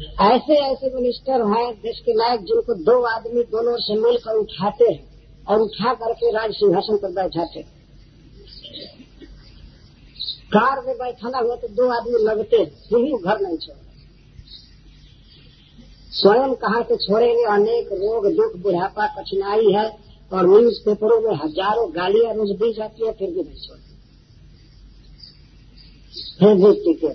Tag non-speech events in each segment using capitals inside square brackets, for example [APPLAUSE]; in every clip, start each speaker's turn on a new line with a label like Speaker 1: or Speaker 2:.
Speaker 1: ऐसे ऐसे मिनिस्टर हैं देश के नायक जिनको दो आदमी दोनों से मिलकर उठाते हैं और उठा करके राज सिंहासन पर बैठाते हैं। कार में बैठाना हुआ तो दो आदमी लगते हैं भी घर नहीं छोड़। स्वयं कहाँ से छोड़ेंगे? अनेक रोग, दुख, बुढ़ापा, कठिनाई है और न्यूज़ पेपरों में हज़ारों गालियाँ रोज दी जाती है, फिर भी नहीं छोड़ते। फिर भी टिके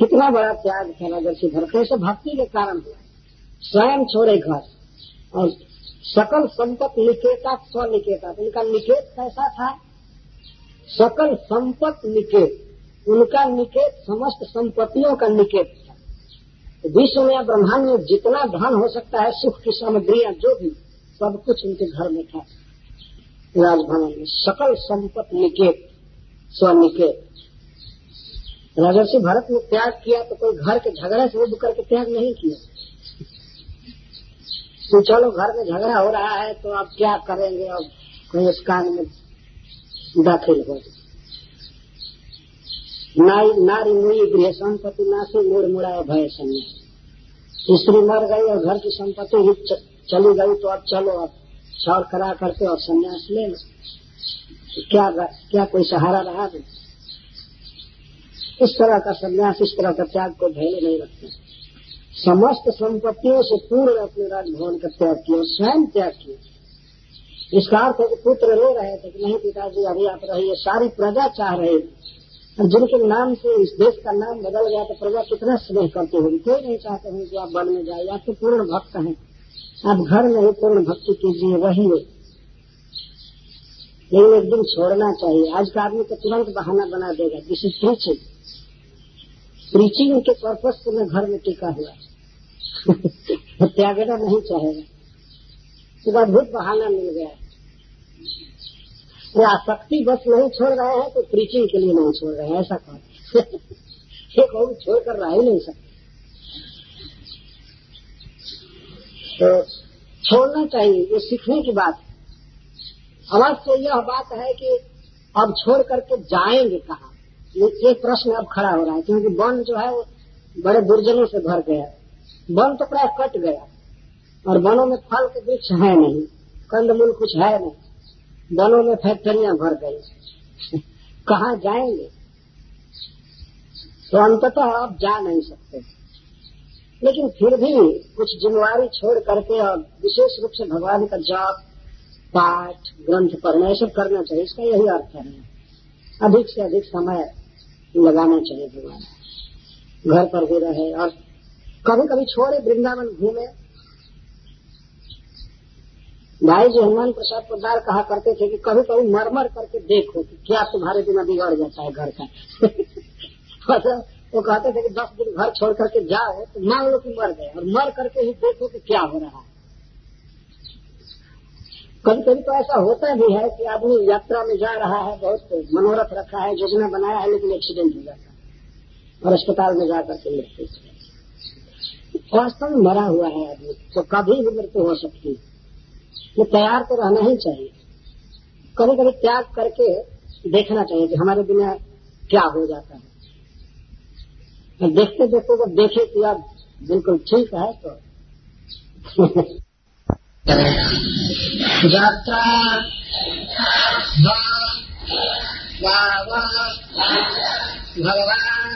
Speaker 1: कितना बड़ा त्याग राजर्षि भरत, ऐसे भक्ति के कारण हुआ। स्वयं छोड़े घर। और सकल संपत्ति निकेता स्व निकेता तो उनका निकेत कैसा था? सकल संपत्ति निकेत। उनका निकेत, समस्त संपत्तियों का निकेत था। तो विश्व में या ब्रह्मांड में जितना धन हो सकता है, सुख की सामग्रियाँ, जो भी, सब कुछ उनके घर में था। राजभवन में सकल संपत्ति निकेत, स्वनिकेत। राजर्षि भरत ने त्याग किया तो कोई घर के झगड़े से उब करके त्याग नहीं किया। तो चलो घर में झगड़ा हो रहा है तो अब क्या करेंगे? अब कोई उस कान में दाखिल हो नारी नारी मुई गृह संपत्ति नासी मुड़ मुड़ा भय संन्यास। स्त्री मर गई और घर की संपत्ति ही चली गई तो अब चलो, अब छौर करा करके और संन्यास ले लो। क्या क्या कोई सहारा रहा नहीं इस तरह का संन्यास, इस तरह का त्याग को धैर्य नहीं रखते। समस्त संपत्तियों से पूर्ण अपने राजभवन का त्याग किया, स्वयं त्याग किया। इसका अर्थ है कि पुत्र रो रहे थे कि नहीं पिताजी, अभी आप रहिए, सारी प्रजा चाह रही थी और जिनके नाम से इस देश का नाम बदल गया तो प्रजा कितना स्नेह करते होंगे। कोई नहीं चाहते हैं कि आप वन में जाए? आप तो पूर्ण भक्त हैं। आप घर में ही पूर्ण भक्ति कीजिए वही लेकिन एक दिन छोड़ना चाहिए। आज का आदमी तो तुरंत बहाना बना देगा दिस इज़ प्रीचिंग प्रीचिंग के पर्पज से मैं घर में टिका हुआ। त्यागना नहीं चाहेगा। तो अद्भुत बहाना मिल गया। वो आसक्ति बस नहीं छोड़ रहे हैं तो प्रीचिंग के लिए नहीं छोड़ रहे हैं, ऐसा कहा एक और छोड़ कर रहा ही, नहीं सकते। तो छोड़ना चाहिए, ये सीखने की बात अवश्य यह बात है कि अब छोड़ करके जाएँगे कहा? ये प्रश्न अब खड़ा हो रहा है, क्योंकि वन जो है बड़े दुर्जनों से भर गया। वन तो प्राय कट गया, और वनों में फल के वृक्ष है नहीं, कंदमूल कुछ है नहीं, वनों में फैक्ट्रियाँ भर गई। [LAUGHS] कहा जाएँगे? तो अंततः आप जा नहीं सकते। लेकिन फिर भी कुछ जिम्मेवारी छोड़ करके और विशेष रूप से भगवान का जाप, पाठ, ग्रंथ पढ़ना, ये सब करना चाहिए, इसका यही अर्थ है। अधिक से अधिक समय लगाना चाहिए भगवान घर पर भी रहे और कभी कभी छोड़े वृंदावन घूमे। भाई जी हनुमान प्रसाद पोदार कहा करते थे कि कभी कभी मरमर करके देखो कि क्या तुम्हारे बिना बिगड़ जाता है घर का। [LAUGHS] वो कहते थे कि दस दिन घर छोड़ करके जाओ तो मान लो कि मर गए और मर करके ही देखो कि क्या हो रहा है। कभी कभी तो ऐसा होता भी है कि आदमी यात्रा में जा रहा है, बहुत मनोरथ रखा है, योजना बनाया है, लेकिन एक्सीडेंट हो जाता है। और अस्पताल में जाकर के मृत्यु वास्तव में मरा हुआ है आदमी तो कभी भी मृत्यु हो सकती है। ये तैयार तो रहना ही चाहिए। कभी कभी त्याग करके देखना चाहिए कि हमारे बिना क्या हो जाता है। देखते देखते जब देखे कि अब बिल्कुल ठीक है तो [LAUGHS] यात्रा भगवान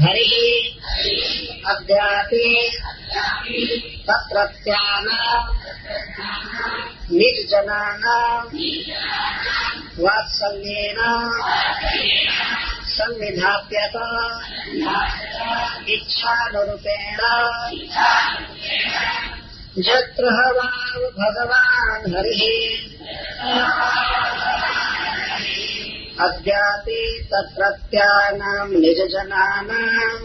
Speaker 1: हरि अद्यापि तत्रत्यानाम् निर्जनानाम् वात्सल्येन संविधाप्यत इच्छानुरूपेण। यत्र वाव भगवान् हरिः अद्यापि तत्रत्यानाम् निजजनानाम्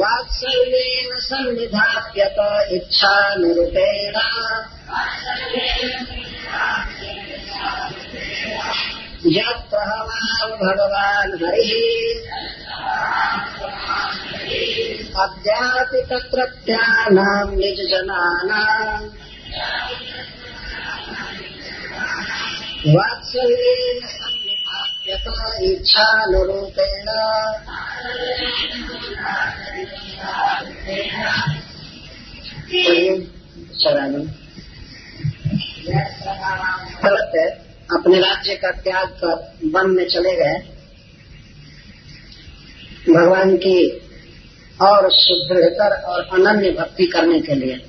Speaker 1: वात्सल्येन सन्निधाप्यत इच्छानुरूपेण यत्र वाव भगवान् हरिः अद्यापि तत्रत्यानाम् निजजनानाम् वात्सल्येन इच्छानुरूपेण। भरत अपने राज्य का त्याग कर वन में चले गए। भगवान की और सुदृढ़तर और अनन्य भक्ति करने के लिए।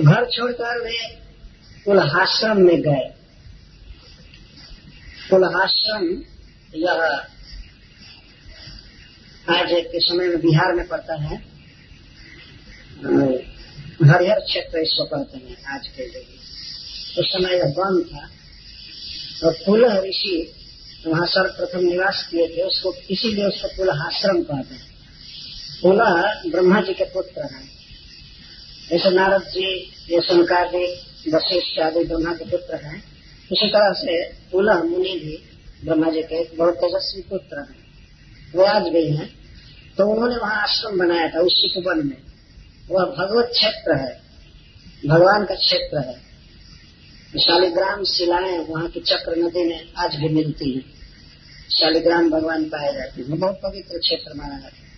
Speaker 1: घर छोड़कर वे कुल्हाश्रम में गए। कुल्हाश्रम यह आज के समय में बिहार में पड़ता है। हरिहर क्षेत्र इसको कहते हैं आज के लिए। उस समय यह बंद था। और पुलह ऋषि वहाँ सर्वप्रथम निवास किए थे, उसको इसीलिए उसको पुलहाश्रम कहते हैं पुलह ब्रह्मा जी के पुत्र हैं। जैसे नारद जी, ये जी, वशिष्ठ आदि ब्रह्मा के पुत्र हैं। उसी तरह से पुलह मुनि भी ब्रह्मा जी के बहुत तेजस्वी पुत्र हैं। वो आज भी हैं। तो उन्होंने वहाँ आश्रम बनाया था, उस वन में। वह भगवत क्षेत्र है, भगवान का क्षेत्र है। शालिग्राम शिलाएँ वहाँ की चक्र नदी में आज भी मिलती हैं। शालिग्राम भगवान पाए जाते हैं। बहुत पवित्र क्षेत्र माना जाता है।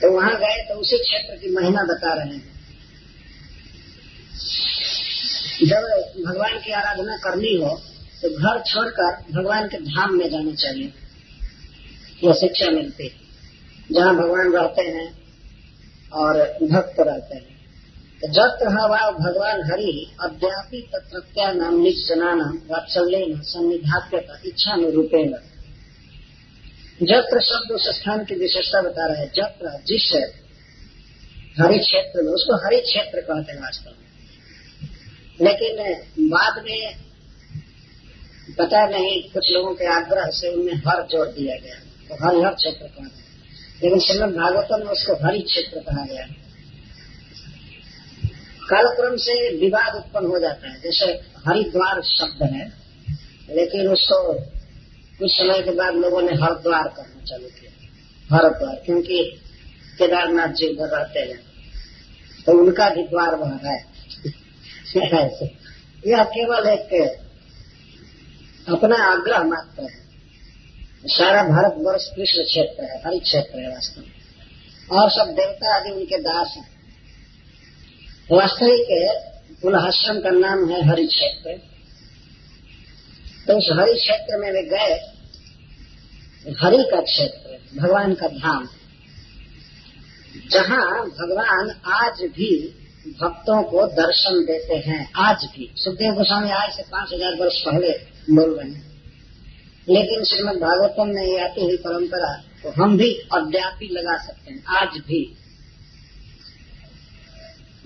Speaker 1: तो वहाँ गए तो उसी क्षेत्र की महिमा बता रहे हैं। जब भगवान की आराधना करनी हो तो घर छोड़कर भगवान के धाम में जाना चाहिए। यह शिक्षा मिलती है। जहाँ भगवान रहते हैं और भक्त रहते हैं। जत्र हवा भगवान हरि अद्यापि तत्रत्या नाम निश्चना वात्सल्य सन्निधात्य इच्छा रूपेण जत्र शब्द उस स्थान की विशेषता बता रहे हैं, जत्र जिस हरि क्षेत्र में, उसको हरि क्षेत्र कहते हैं वास्तव में। लेकिन बाद में पता नहीं, कुछ लोगों के आग्रह से उनमें हर जोड़ दिया गया। तो हरिहर क्षेत्र कहते हैं। लेकिन श्रीमद भागवतम में उसको हरि क्षेत्र कहा गया कालक्रम से विवाद उत्पन्न हो जाता है, जैसे हरिद्वार शब्द है, लेकिन उसको कुछ समय के बाद लोगों ने हरिद्वार करना चालू किया। हरिद्वार, क्योंकि केदारनाथ जी उधर रहते हैं। तो उनका भी द्वार वहाँ है। [LAUGHS] यह केवल एक अपना आग्रह मात्र है। सारा भारत वर्ष कृष्ण क्षेत्र है, हरि क्षेत्र है वास्तव में। और सब देवता आदि उनके दास हैं। वास्तविक पुलहाश्रम का नाम है हरि क्षेत्र। तो उस हरि क्षेत्र में वे गए, हरि का क्षेत्र, भगवान का धाम, जहाँ भगवान आज भी भक्तों को दर्शन देते हैं, आज भी। सुखदेव गोस्वामी आज से पाँच हज़ार वर्ष पहले बोल रहे हैं। लेकिन श्रीमद भागवतम में आती हुई परंपरा तो हम भी अद्यापी लगा सकते हैं, आज भी।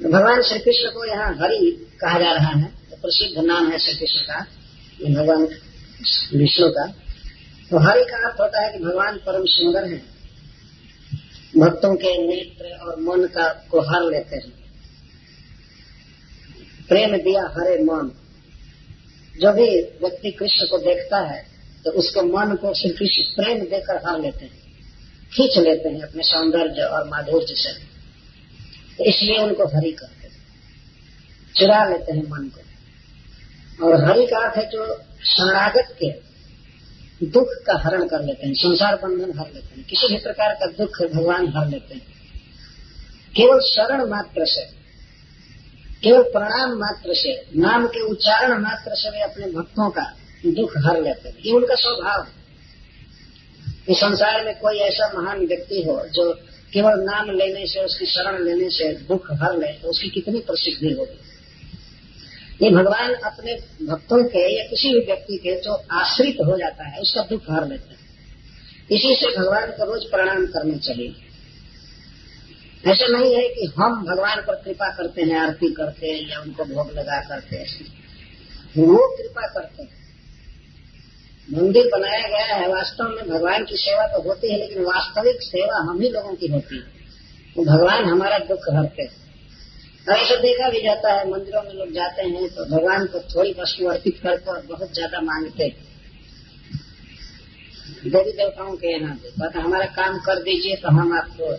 Speaker 1: भगवान श्री कृष्ण को यहाँ हरि कहा जा रहा है। तो प्रसिद्ध नाम है श्री कृष्ण का भगवान विष्णु का। तो हरि का अर्थ होता है कि भगवान परम सुंदर है। भक्तों के नेत्र और मन का को हर लेते हैं। प्रेम दिया हरे मन। जो भी व्यक्ति कृष्ण को देखता है तो उसके मन को श्री कृष्ण प्रेम देकर हर लेते हैं। खींच लेते हैं अपने सौंदर्य और माधुर्य से। इसलिए उनको हरि कहते हैं। चुरा लेते हैं मन को। और हरि का अर्थ है जो शरणागत के दुख का हरण कर लेते हैं, संसार बंधन हर लेते हैं, किसी भी प्रकार का दुख भगवान हर लेते हैं। केवल शरण मात्र से, केवल प्रणाम मात्र से, नाम के उच्चारण मात्र से वे अपने भक्तों का दुख हर लेते हैं। ये उनका स्वभाव है। इस संसार में कोई ऐसा महान व्यक्ति हो जो केवल नाम लेने से, उसकी शरण लेने से दुख हर ले तो उसकी कितनी प्रसिद्धि होगी? ये भगवान अपने भक्तों के या किसी भी व्यक्ति के जो आश्रित हो जाता है, उसका दुख हर लेते हैं। इसी से भगवान को रोज प्रणाम करने चाहिए। ऐसा नहीं है कि हम भगवान पर कृपा करते हैं, आरती करते हैं या उनको भोग लगा करते हैं। वो कृपा करते हैं। मंदिर बनाया गया है, वास्तव में भगवान की सेवा तो होती है, लेकिन वास्तविक सेवा हम ही लोगों की होती है। तो भगवान हमारा दुख हरते हैं। ऐसा देखा भी जाता है, मंदिरों में लोग जाते हैं तो भगवान को थोड़ी वस्तु अर्पित करते और बहुत ज़्यादा मांगते देवी देवताओं के यहाँ पे कहते हमारा काम कर दीजिए तो हम आपको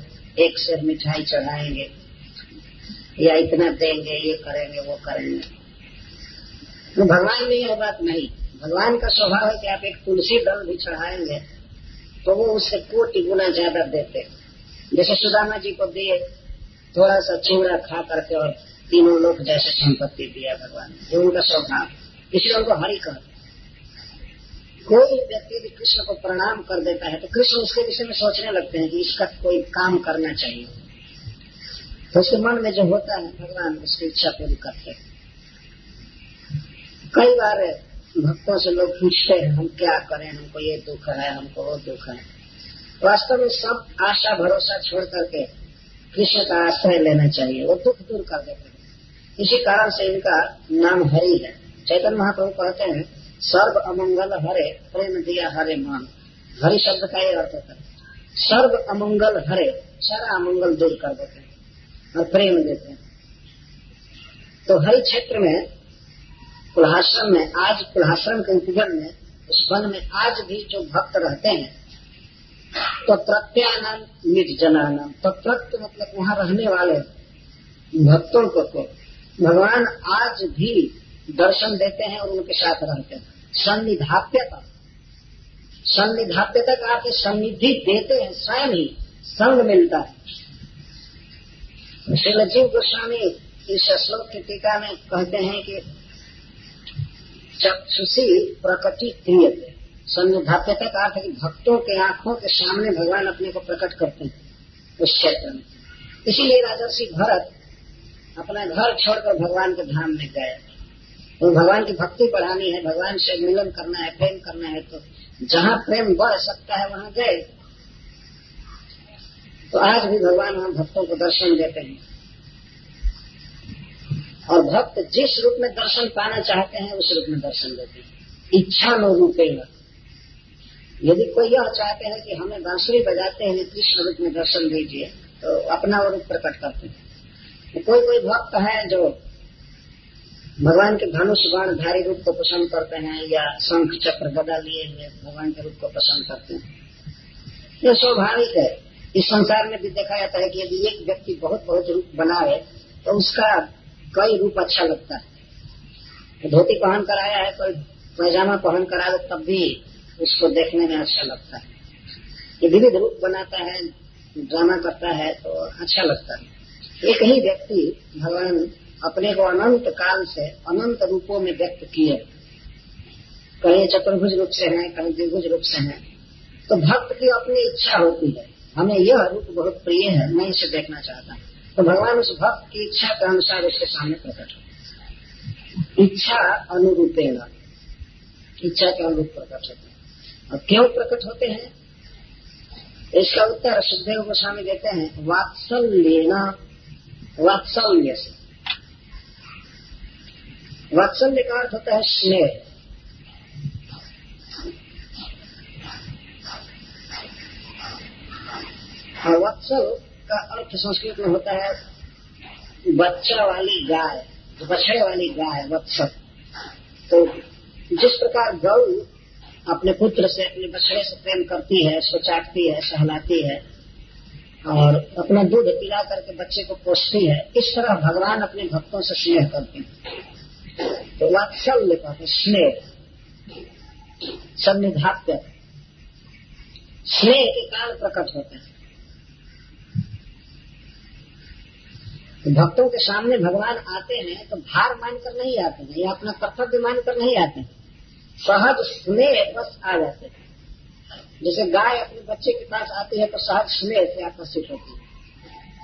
Speaker 1: एक शेर मिठाई चढ़ाएँगे, या इतना देंगे, ये करेंगे, वो करेंगे। तो भगवान में यह बात नहीं। भगवान का स्वभाव है कि आप एक तुलसी दल भी चढ़ाएँगे तो वो उससे कोटि गुना ज़्यादा देते हैं। जैसे सुदामा जी को दिए, थोड़ा सा चिवड़ा खा करके और तीनों लोग जैसे संपत्ति दिया भगवान ने। ये उनका स्वभाव इसलिए उनको हरि कहते कोई व्यक्ति यदि कृष्ण को प्रणाम कर देता है तो कृष्ण उसके विषय में सोचने लगते हैं कि इसका कोई काम करना चाहिए। तो उसके मन में जो होता है, भगवान उसकी इच्छा पूरी करते हैं। कई बार भक्तों से लोग पूछते हैं, हम क्या करें, हमको ये दुख है, हमको वो दुख है। वास्तव में सब आशा, भरोसा छोड़ करके कृष्ण का आश्रय लेना चाहिए, वो दुख दूर कर देते हैं। इसी कारण से इनका नाम हरि है। चैतन्य महाप्रभु कहते हैं, सर्व अमंगल हरे, प्रेम दिया हरे मान। हरि शब्द का ये अर्थ होता है। सर्व अमंगल हरे, सारा अमंगल दूर कर देते हैं और प्रेम देते हैं। तो हरि क्षेत्र में कुल्हाश्रम में, आज कुल्हाश्रम के उपगण में उस वन में आज भी जो भक्त रहते हैं तो प्रत्यानंद निज जनानम तो प्रत्य मतलब वहाँ रहने वाले भक्तों को तो भगवान आज भी दर्शन देते हैं और उनके साथ रहते हैं। सन्निधाप्यता सन्निधाप्यता का अर्थ सन्निधि देते हैं, स्वयं ही संग मिलता है। श्री लजीव गोस्वामी इस श्लोक की टीका में कहते हैं कि चक्षुषी प्रकटी क्रिय सन्निधाप्यता का अर्थ कि भक्तों के आँखों के सामने भगवान अपने को प्रकट करते हैं उस क्षेत्र में। इसीलिए राजर्षि भरत अपना घर छोड़कर भगवान के धाम में गए। तो भगवान की भक्ति बढ़ानी है, भगवान से मिलन करना है, प्रेम करना है तो जहाँ प्रेम बढ़ सकता है, वहाँ गए। तो आज भी भगवान वहाँ भक्तों को दर्शन देते हैं। और भक्त जिस रूप में दर्शन पाना चाहते हैं, उस रूप में दर्शन देते हैं। इच्छा नो रूपे यदि कोई यह चाहते हैं कि हमें बांसुरी बजाते हैं, कृष्ण रूप में दर्शन दीजिए तो अपना रूप प्रकट करते हैं। तो कोई कोई भक्त है जो भगवान के धनुष बाणधारी रूप को पसंद करते हैं या शंख चक्र गदा लिए हुए भगवान के रूप को पसंद करते हैं। यह स्वाभाविक है। इस संसार में भी देखा जाता है कि यदि एक व्यक्ति बहुत बहुत रूप बनाए तो उसका कई रूप अच्छा लगता है। धोती पहन कर आया है, कोई पैजामा पहन कर आए तब भी उसको देखने में अच्छा लगता है। ये विविध रूप बनाता है, ड्रामा करता है तो अच्छा लगता है। एक ही व्यक्ति भगवान अपने को अनंत काल से अनंत रूपों में व्यक्त किए। कहीं चतुर्भुज रूप से हैं, कहीं द्विभुज रूप से हैं। तो भक्त की अपनी इच्छा होती है। हमें यह रूप बहुत प्रिय है, मैं इसे देखना चाहता हूँ। तो भगवान उस भक्त की इच्छा के अनुसार उसके सामने प्रकट हो इच्छा अनुरूपेण इच्छा के अनुरूप प्रकट होते हैं। और क्यों प्रकट होते हैं? इसका उत्तर सुखदेव गोस्वामी देते हैं, वात्सल्यना वात्सल्य से वात्सल्य का अर्थ होता है स्नेह। और वत्सल का अर्थ संस्कृत में होता है बच्चा वाली गाय, बछड़े वाली गाय वत्सल तो जिस प्रकार गौ अपने पुत्र से, अपने बछड़े से प्रेम करती है उसको चाटती है, सहलाती है, और अपना दूध पिला करके बच्चे को पोषती है, इस तरह भगवान अपने भक्तों से स्नेह करते हैं। तो वात्सल्य कहते स्नेह सन्निधाप्य स्नेह के कारण प्रकट होते हैं। भक्तों के सामने भगवान आते हैं तो भार मानकर नहीं आते हैं, या अपना कर्तव्य मानकर नहीं आते हैं। सहज स्नेह बस आ जाते हैं। जैसे गाय अपने बच्चे के पास आती है तो सहज स्नेह से आकर्षित होती है।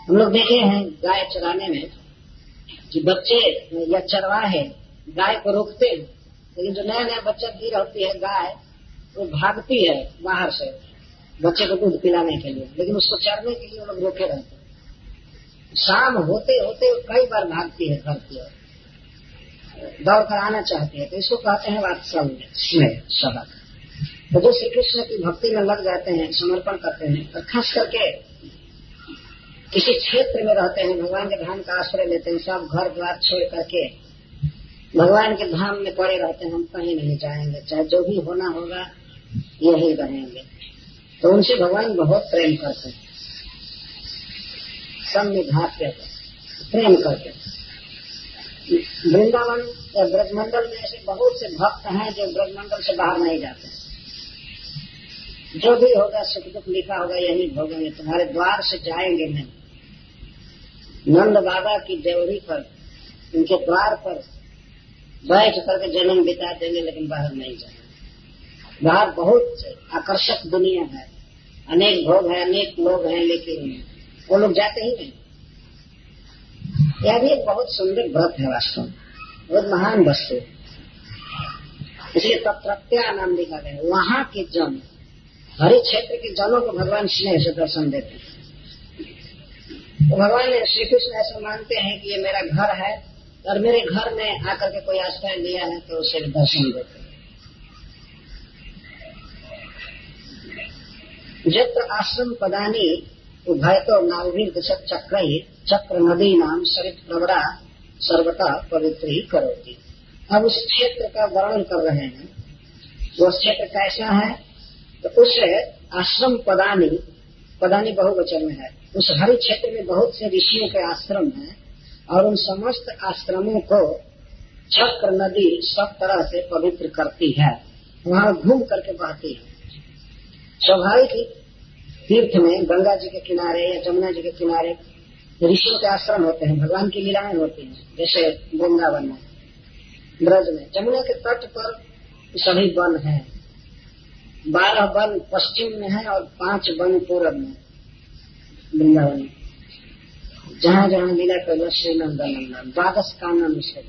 Speaker 1: हम लोग देखे हैं गाय चराने में, कि बच्चे या चरवाहे गाय को रोकते हैं, लेकिन जो नया नया बच्चा दी होती है गाय, वो भागती है बाहर से, बच्चे को दूध पिलाने के लिए। लेकिन उसको चरने के लिए वो लोग रोके रहते हैं। शाम होते होते कई बार भागती है घर की ओर। दौड़ कर आना चाहती है तो इसको कहते हैं वात्सल्य स्नेह सबक तो जो श्री कृष्ण की भक्ति में लग जाते हैं, समर्पण करते हैं, और खास करके किसी क्षेत्र में रहते हैं, भगवान के धाम का आश्रय लेते हैं, सब घर द्वार छोड़ करके। भगवान के धाम में पड़े रहते हैं, हम कहीं नहीं जाएँगे, चाहे जो भी होना होगा, यही रहेंगे। तो उनसे भगवान बहुत प्रेम करते हैं। सन्निधाप्य प्रेम करते वृंदावन या ब्रजमंडल में ऐसे बहुत से भक्त हैं जो ब्रजमंडल से बाहर नहीं जाते जो भी होगा सुख दुख लिखा होगा, यही भोगेंगे। तुम्हारे द्वार से जाएँगे नहीं। नंद बाबा की देवरी पर, उनके द्वार पर बैठ करके जन्म बिता देंगे, लेकिन बाहर नहीं जाएँगे। बाहर बहुत आकर्षक दुनिया है। अनेक भोग है, अनेक लोग हैं, लेकिन वो लोग जाते ही नहीं। यह भी एक बहुत सुंदर व्रत है वास्तव में। बहुत महान वस्तु इसलिए तत्रत्या नाम लिखा गया वहाँ के जन, हरे क्षेत्र के जनों को भगवान स्नेह से दर्शन देते हैं। तो भगवान श्री कृष्ण ऐसा मानते हैं कि ये मेरा घर है और मेरे घर में आकर के कोई आश्रय लिया है तो उसे दर्शन देते हैं। जब आश्रम पदानी उभय तो नाविर चक्र ही चक्र नदी नाम सरित प्रवरा सर्वता पवित्र ही करोगी अब उस क्षेत्र का वर्णन कर रहे हैं। वो क्षेत्र कैसा है? तो उस आश्रम पदानी पदानी बहुवचन में है। उस हरि क्षेत्र में बहुत से ऋषियों के आश्रम हैं और उन समस्त आश्रमों को चक्र नदी सब तरह से पवित्र करती है। वहाँ घूम करके बहती है। स्वाभाविक तीर्थ में गंगा जी के किनारे या जमुना जी के किनारे ऋषियों के आश्रम होते हैं, भगवान की लीलाएँ होती हैं, जैसे वृंदावन में, ब्रज में। जमुना के तट पर सभी वन हैं। बारह वन पश्चिम में है और पाँच वन पूर्व में वृंदावन। में जहाँ जहाँ लीला कैला श्री नंदन द्वादश कानन से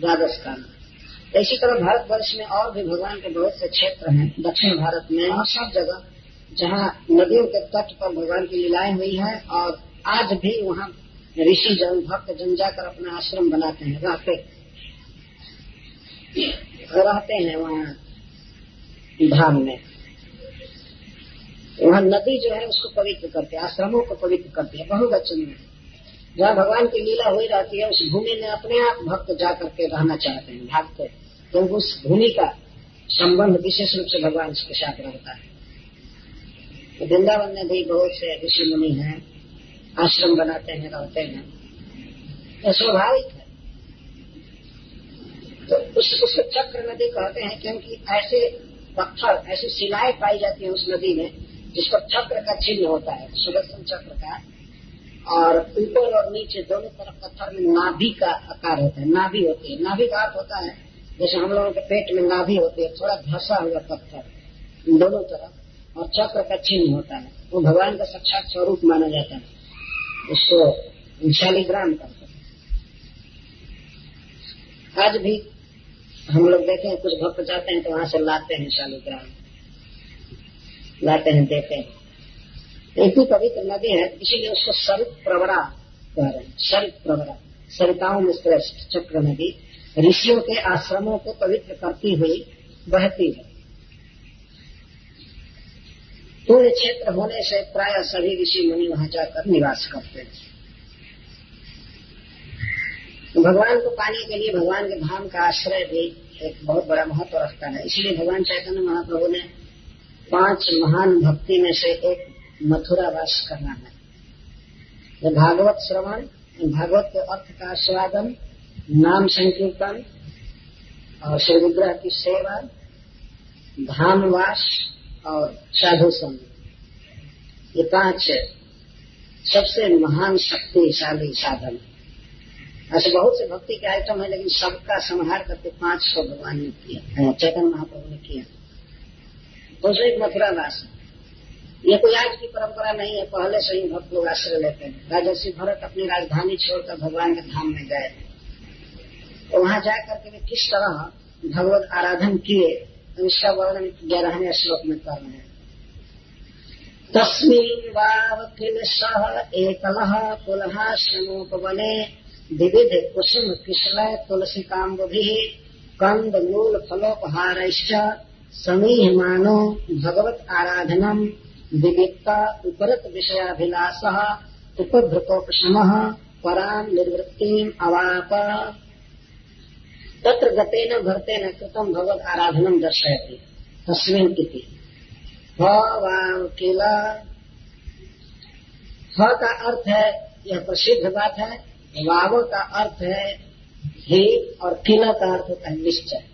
Speaker 1: द्वादश कानन इसी तरह भारतवर्ष में और भी भगवान के बहुत से क्षेत्र हैं, दक्षिण भारत में और सब जगह जहाँ नदियों के तट पर भगवान की लीलाएँ हुई है और आज भी वहाँ ऋषि जन, भक्त जन जाकर अपना आश्रम बनाते हैं, रहते रहते हैं वहाँ धाम में। वहाँ नदी जो है उसको पवित्र करते हैं, आश्रमों को पवित्र करते हैं, बहुवचन में। जहाँ भगवान की लीला हुई रहती है, उस भूमि में अपने आप भक्त जाकर के रहना चाहते हैं भागते तो उस भूमि का संबंध विशेष रूप से भगवान के साथ रहता है। वृंदावन में भी बहुत से ऋषि मुनि हैं, आश्रम बनाते हैं, रहते हैं। यह स्वाभाविक है। तो उस उसको चक्र नदी कहते हैं क्योंकि ऐसे पत्थर, ऐसी शिलाएँ पाई जाती है उस नदी में जिस पर चक्र का चिन्ह होता है, सुदर्शन चक्र का। और ऊपर और नीचे दोनों तरफ़ पत्थर में नाभि का आकार होता है। नाभि होती है। नाभि का होता है। जैसे हम लोगों के पेट में नाभि होती है, थोड़ा धसा हुआ पत्थर, दोनों तरफ़। और चक्र का चिन्ह होता है। वो भगवान का साक्षात स्वरूप माना जाता है। उसको शालिग्राम करते हैं। आज भी हम लोग देखे हैं कुछ भक्त जाते हैं तो वहाँ से लाते हैं शालिग्राम लाते हैं, देते हैं। भी पवित्र नदी है, इसीलिए उसको सरित प्रवरा कह रहे हैं। सरित प्रवरा। सरिताओं में श्रेष्ठ चक्र नदी। ऋषियों के आश्रमों को पवित्र करती हुई बहती है। पूर्ण क्षेत्र होने से प्राय सभी ऋषि मुनि वहाँ जाकर निवास करते हैं भगवान को पाने के लिए भगवान के धाम का आश्रय भी एक बहुत बड़ा महत्व रखता है। इसलिए भगवान चैतन्य महाप्रभु ने पाँच महान भक्ति में से एक मथुरा वास करना है। भागवत श्रवण, भागवत के अर्थ का आस्वादन, नाम संकीर्तन और श्री विग्रह की सेवा धामवास और साधु संग ये पाँच सबसे महान शक्तिशाली साधन। ऐसे बहुत से भक्ति के आइटम है, लेकिन सबका संहार करके पाँच सौ भगवान ने किया। चैतन्य महाप्रभु ने किया। तो एक मथुरा वास। ये कोई आज की परंपरा नहीं है, पहले से ही भक्त लोग आश्रय लेते हैं। राजर्षि भरत अपनी राजधानी छोड़कर भगवान के धाम में गए। तो वहाँ जाकर के किस तरह भगवत आराधन किए इसका वर्णन ग्यारहवें श्लोक में कर रहे हैं। तस्मिन सह एकल पुनः श्रमोपवने विविध कुसुम किशलय तुलसी काम्बि कंद मूल फलोपहार समीह मानो भगवत आराधनम विविधता उपरत विषयाभिलाष उपभृतोपशम पराम निर्वृत्तिम अवाप। तत्र गतेन भरतेन कृतम भगवत आराधनम दर्शयति। तस्मिन इति। किल? ह का अर्थ है, यह प्रसिद्ध बात है, वाव का अर्थ है, ही और किला का अर्थ होता है, निश्चय।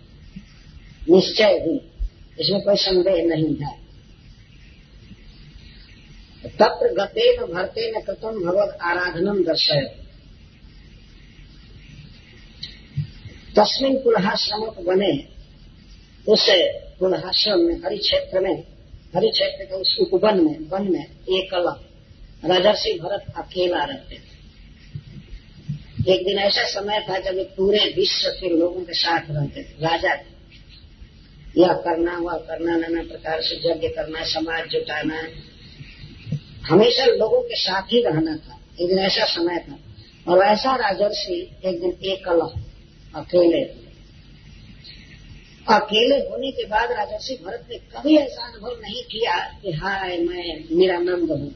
Speaker 1: निश्चय ही। इसमें कोई संदेह नहीं है। तत्र गते न भरते न कृतम भगवत आराधनम दर्शय तस्मिन कुलहाश्रम बने, उस कुलहाश्रम में हरि क्षेत्र में हरि क्षेत्र के उस उपवन में, वन में एक अलग राजर्षि भरत अकेला रहते थे। एक दिन ऐसा समय था जब पूरे विश्व के लोगों के साथ रहते थे। राजा यह करना वह करना, नाना प्रकार से यज्ञ करना, समाज जुटाना, हमेशा लोगों के साथ ही रहना था। एक दिन ऐसा समय था। और ऐसा राजर्षि एक दिन एक अलग अकेले। अकेले होने के बाद राजर्षि भरत ने कभी ऐसा अनुभव नहीं किया कि, हाय, मैं, मेरा निरानंद हूँ।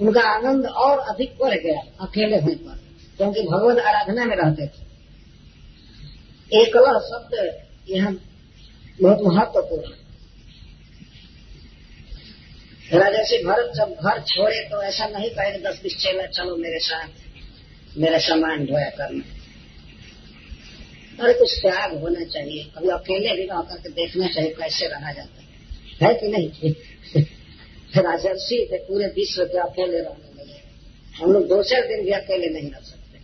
Speaker 1: उनका आनंद और अधिक बढ़ गया अकेले होने पर, क्योंकि भगवत आराधना में रहते थे। एकल शब्द यहाँ बहुत महत्वपूर्ण राजर्षि भरत जब घर छोड़े तो ऐसा नहीं कहे दस बीस चेला चलो मेरे साथ, मेरा सामान ढोया करना अरे कुछ त्याग होना चाहिए। कभी अकेले भी रह करके देखना चाहिए, कैसे रहा जाता है। है कि नहीं? [LAUGHS] राजर्षि थे पूरे विश्व के अकेले रहने लगे हम लोग दो चार दिन भी अकेले नहीं रह सकते।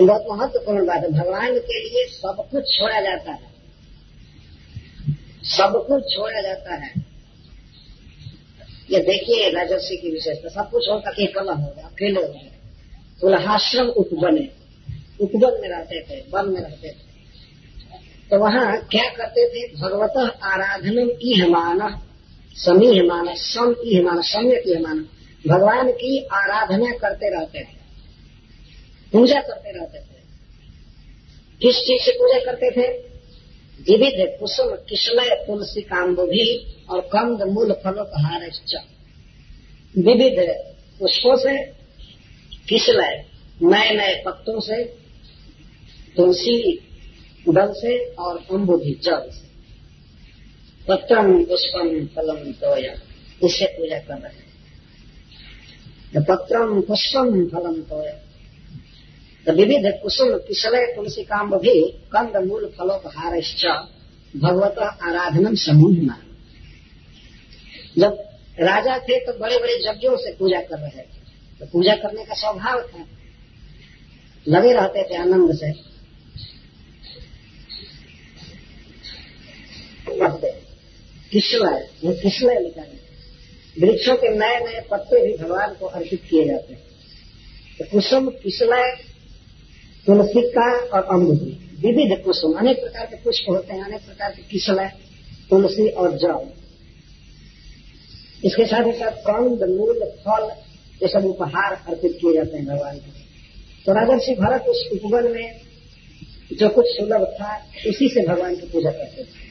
Speaker 1: ये बहुत महत्वपूर्ण बात है। भगवान के लिए सब कुछ छोड़ा जाता है। सब कुछ छोड़ा जाता है। ये देखिए राजर्षि की विशेषता। सब कुछ होता कि कला होगा, अकेले हो होगा। तुलहाश्रम उपबने उपवन में रहते थे, वन में रहते थे। तो वहाँ क्या करते थे? भगवत आराधन समी समीहमान, सम ईहमान सम्यक ईहमान भगवान की आराधना करते रहते थे। पूजा करते रहते थे। किस चीज़ से पूजा करते थे? विविध कुसुम किशलय तुलसी काम्बुभी और कंद, मूल फलोपहार विविध पुष्पों से किसलय नए नए पत्तों से, तुलसी दल से और अम्बुधि जल से। पत्रम पुष्पम फलम तोया, इससे पूजा कर रहे हैं। पत्रम पुष्पम फलम तोया। तो विविध कुसुम किसलय तुलसी काम्ब भी कंद, मूल फलोपहार भगवत आराधनम समूह जब राजा थे तो बड़े बड़े यज्ञों से पूजा कर रहे थे। तो पूजा करने का स्वभाव था। लगे रहते थे आनंद से। किसलय ये किसलय लिखा है वृक्षों के नए नए पत्ते भी भगवान को अर्पित किए जाते हैं। तो कुसुम किसलय तुलसी का और अमृति। विविध कुसुम, अनेक प्रकार के पुष्प होते हैं, अनेक प्रकार के किसलय तुलसी और जल इसके साथ ही साथ कंद मूल, फल ये सब उपहार अर्पित किए जाते हैं भगवान को। तो राजर्षि भरत उस उपवन में जो कुछ सुलभ था, उसी से भगवान की पूजा करते थे।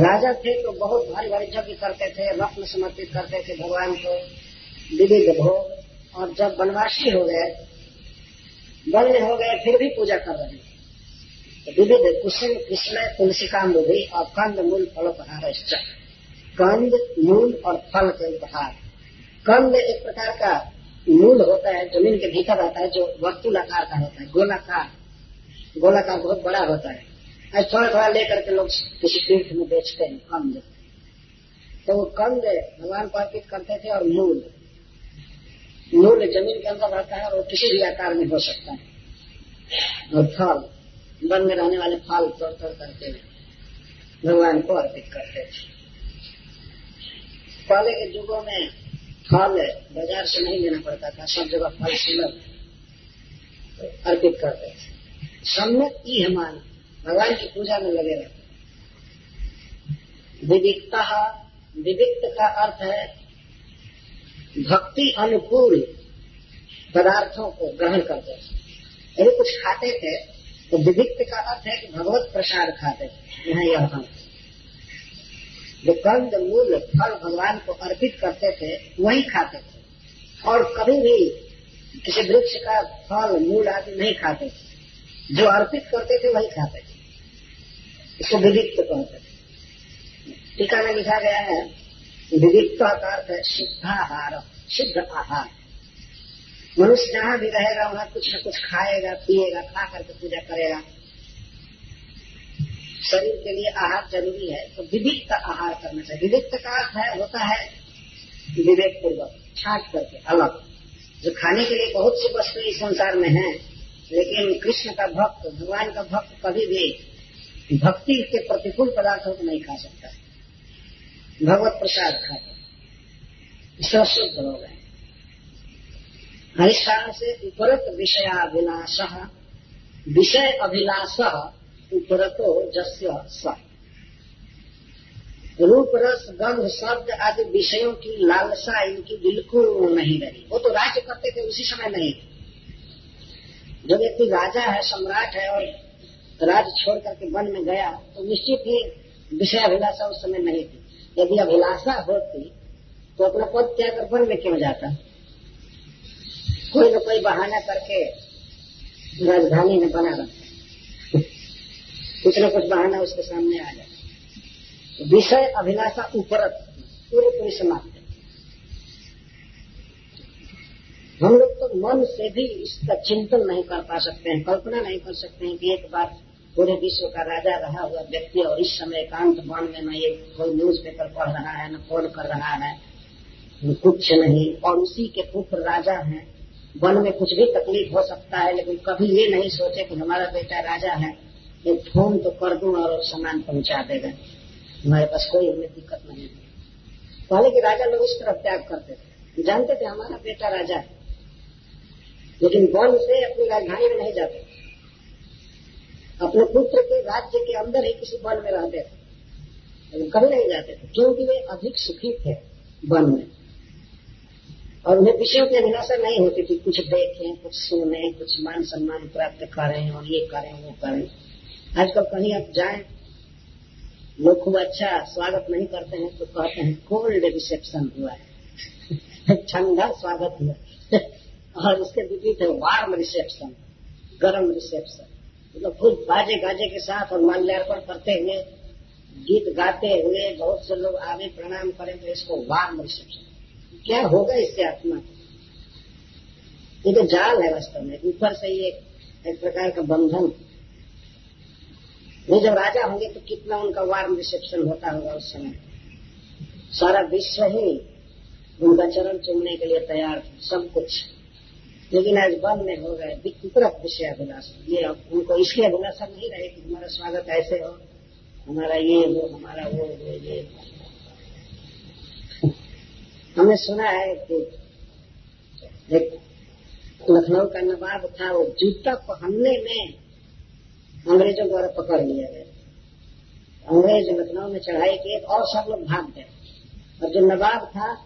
Speaker 1: राजा थे तो बहुत भारी भारी यज्ञ करते थे, रत्न समर्पित करते थे भगवान को, विविध भोग। और जब वनवासी हो गए वन्य हो गए, फिर भी पूजा कर रहे तो विविध कुसुम, कृष्ण तुलसिकाम भी और कंद मूल फलोपहार कंद, मूल और फल के उपहार। कंद एक प्रकार का मूल होता है, ज़मीन के भीतर रहता है, जो वस्तुलाकार का होता है, गोलाकार। गोलाकार बहुत बड़ा होता है। आज थोड़ा थोड़ा लेकर के लोग किसी तीर्थ में बेचते हैं कंद तो वो कंद भगवान को अर्पित करते थे और मूल मूल ज़मीन के अंदर रहता है और किसी भी आकार में हो सकता है। और फल, वन में रहने वाले फल तोड़ तोड़ करके भगवान को अर्पित करते थे। पहले के युगों में फल बाज़ार से नहीं लेना पड़ता था, सब जगह फल सुलभ अर्पित करते थे। सम्यक ही हमान भगवान की पूजा में लगे रहते विविकता विविक्त का अर्थ है, भक्ति अनुकूल पदार्थों को ग्रहण करते थे यदि कुछ खाते थे तो विविक्त का अर्थ है कि भगवत प्रसाद खाते थे यहाँ यह अर्थ जो कंद मूल फल भगवान को अर्पित करते थे, वही खाते थे। और कभी भी किसी वृक्ष का फल, मूल आदि नहीं खाते थे। जो अर्पित करते थे, वही खाते थे। इसको विविक्त कहते थे। टीका में लिखा गया है विविक्त का अर्थ है, शुद्धाहार शुद्ध आहार मनुष्य जहाँ भी रहेगा, वहाँ कुछ न कुछ खाएगा, पिएगा, खा करके पूजा करेगा। शरीर के लिए आहार ज़रूरी है तो विविध का आहार करना चाहिए। विविध का अर्थ है, होता है विवेक पूर्वक छाट करके, अलग। जो खाने के लिए बहुत सी वस्तु इस संसार में है, लेकिन कृष्ण का भक्त, भगवान का भक्त कभी भी भक्ति के प्रतिकूल पदार्थों को नहीं खा सकता। भगवत प्रसाद खाते सब शुद्ध हो गए। कारण से उपरत विषयाभिलाष विषय अभिलाष उपरतो जस्य रूप रस गंध, शब्द आदि विषयों की लालसा इनकी बिल्कुल नहीं रही। वो तो राज्य करते थे, उसी समय नहीं। जो व्यक्ति राजा है, सम्राट है और राज छोड़ करके वन में गया तो निश्चित ही विषय अभिलाषा उस समय नहीं थी। यदि अभिलाषा होती तो अपना पद त्याग कर वन में क्यों जाता? कोई न कोई बहाना करके राजधानी में बना रखता कुछ न कुछ बहाना उसके सामने आ जाता विषय अभिलाषा उपरत पूरी पूरी समाप्त हम लोग तो मन से भी इसका चिंतन नहीं कर पा सकते हैं, कल्पना नहीं कर सकते हैं कि एक बार पूरे विश्व का राजा रहा हुआ व्यक्ति और इस समय एकांत वन में न ये कोई न्यूज़ पेपर पढ़ रहा है, न फ़ोन कर रहा है कुछ नहीं। और उसी के पुत्र राजा हैं। वन में कुछ भी तकलीफ़ हो सकता है, लेकिन कभी ये नहीं सोचे कि हमारा बेटा राजा है। एक फ़ोन तो कर दूँ और सामान पहुँचा देगा। हमारे पास कोई हमें दिक्कत नहीं है। पहले के राजा लोग इस तरफ़ त्याग करते थे। जानते थे हमारा बेटा राजा है। लेकिन वन से अपनी राजधानी में नहीं जाते। अपने पुत्र के राज्य के अंदर ही किसी वन में रहते थे। कभी नहीं जाते थे। क्योंकि वे अधिक सुखी थे वन में। और उन्हें विषयों की अभिलाषा नहीं होती थी। कुछ देखें, कुछ सुने, कुछ मान सम्मान प्राप्त करें और ये करें, वो करें। आजकल कहीं आप जाए लोग खूब अच्छा स्वागत नहीं करते हैं तो कहते हैं, कोल्ड रिसेप्शन हुआ है। [LAUGHS] ठंडा स्वागत हुआ [LAUGHS] और उसके विपरीत है, वार्म रिसेप्शन, गर्म रिसेप्शन। मतलब खूब बाजे गाजे के साथ और माल्यार्पण करते हुए, गीत गाते हुए बहुत से लोग आगे प्रणाम करें तो इसको वार्म रिसेप्शन। क्या होगा इससे आत्मा? ये तो जाल है वास्तव में। ऊपर से ये एक प्रकार का बंधन वे जब राजा होंगे तो कितना उनका वार्म रिसेप्शन होता होगा उस समय। सारा विश्व ही उनका चरण चुमने के लिए तैयार था, सब कुछ। लेकिन आज बंद में हो गए तरफ़ विषय अभिलाष। ये उनको इसलिए अभिलाषा नहीं रहे कि हमारा स्वागत ऐसे हो, हमारा ये हो, हमारा वो हो, ये हमने सुना है कि एक लखनऊ का नवाब था, वो जूता पहनने में अंग्रेज़ों द्वारा पकड़ लिया गया। अंग्रेज़ लखनऊ में चढ़ाई किए और सब लोग भाग गए। और जो नवाब था,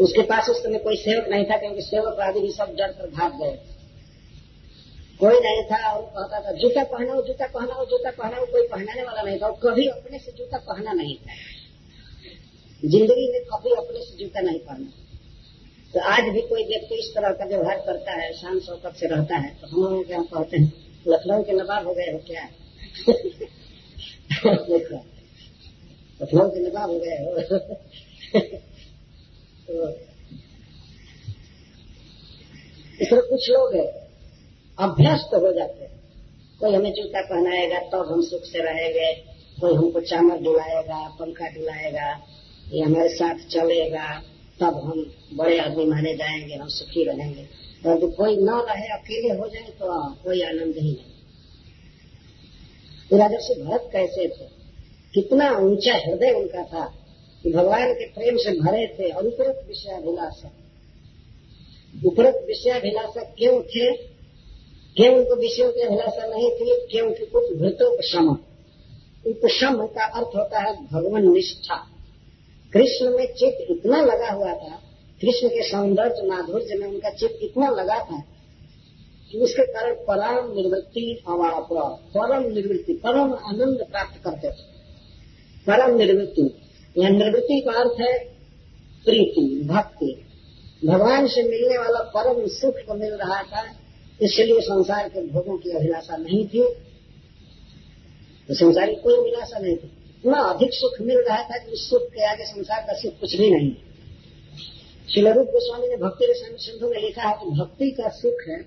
Speaker 1: उसके पास उस समय कोई सेवक नहीं था, क्योंकि सेवक आदि भी सब डर कर भाग गए। कोई नहीं था, और कहता था, जूता पहनाओ जूता पहनाओ जूता पहनाओ। कोई पहनाने वाला नहीं था, और कभी अपने से जूता पहना नहीं था। ज़िंदगी में कभी अपने से जूता नहीं पहना। तो आज भी कोई व्यक्ति इस तरह का व्यवहार करता है शान शौकत से रहता है तो हम लोग क्या कहते हैं लखनऊ के नवाब हो गए हो क्या? लखनऊ के नवाब हो गए हो? तो इस तरह कुछ लोग अभ्यस्त हो जाते हैं। कोई हमें जूता पहनाएगा, तब तो हम सुख से रहेंगे। कोई हमको चामर डुलाएगा, पंखा डुलाएगा, ये हमारे साथ चलेगा, तब हम बड़े आदमी माने जाएँगे, हम सुखी रहेंगे तो कोई न रहे, अकेले हो जाए तो कोई आनंद ही नहीं। राजर्षि भरत कैसे थे? कितना ऊँचा हृदय उनका था कि भगवान के प्रेम से भरे थे और उपरत विषयाभिलाषा उपरत विषयाभिलाषा क्यों थे? क्यों उनको विषयों की अभिलाषा नहीं थी? क्योंकि कुछ भृतोपशम उपशम का अर्थ होता है भगवान निष्ठा। कृष्ण में चित्त इतना लगा हुआ था कृष्ण के सौंदर्य माधुर्य में उनका चित्त इतना लगा था कि उसके कारण परम निवृत्ति अवाप परम निवृत्ति परम आनंद प्राप्त करते थे। परम निवृत्ति यह निवृत्ति का अर्थ है प्रीति, भक्ति। भगवान से मिलने वाला परम सुख को मिल रहा था, इसलिए संसार के भोगों की अभिलाषा नहीं थी। तो संसार की कोई अभिलाषा नहीं थी। इतना अधिक सुख मिल रहा था कि उस सुख के आगे संसार का सुख कुछ भी नहीं। शिलरूप गोस्वामी ने भक्ति रसायन सिंधु में लिखा है कि भक्ति का सुख है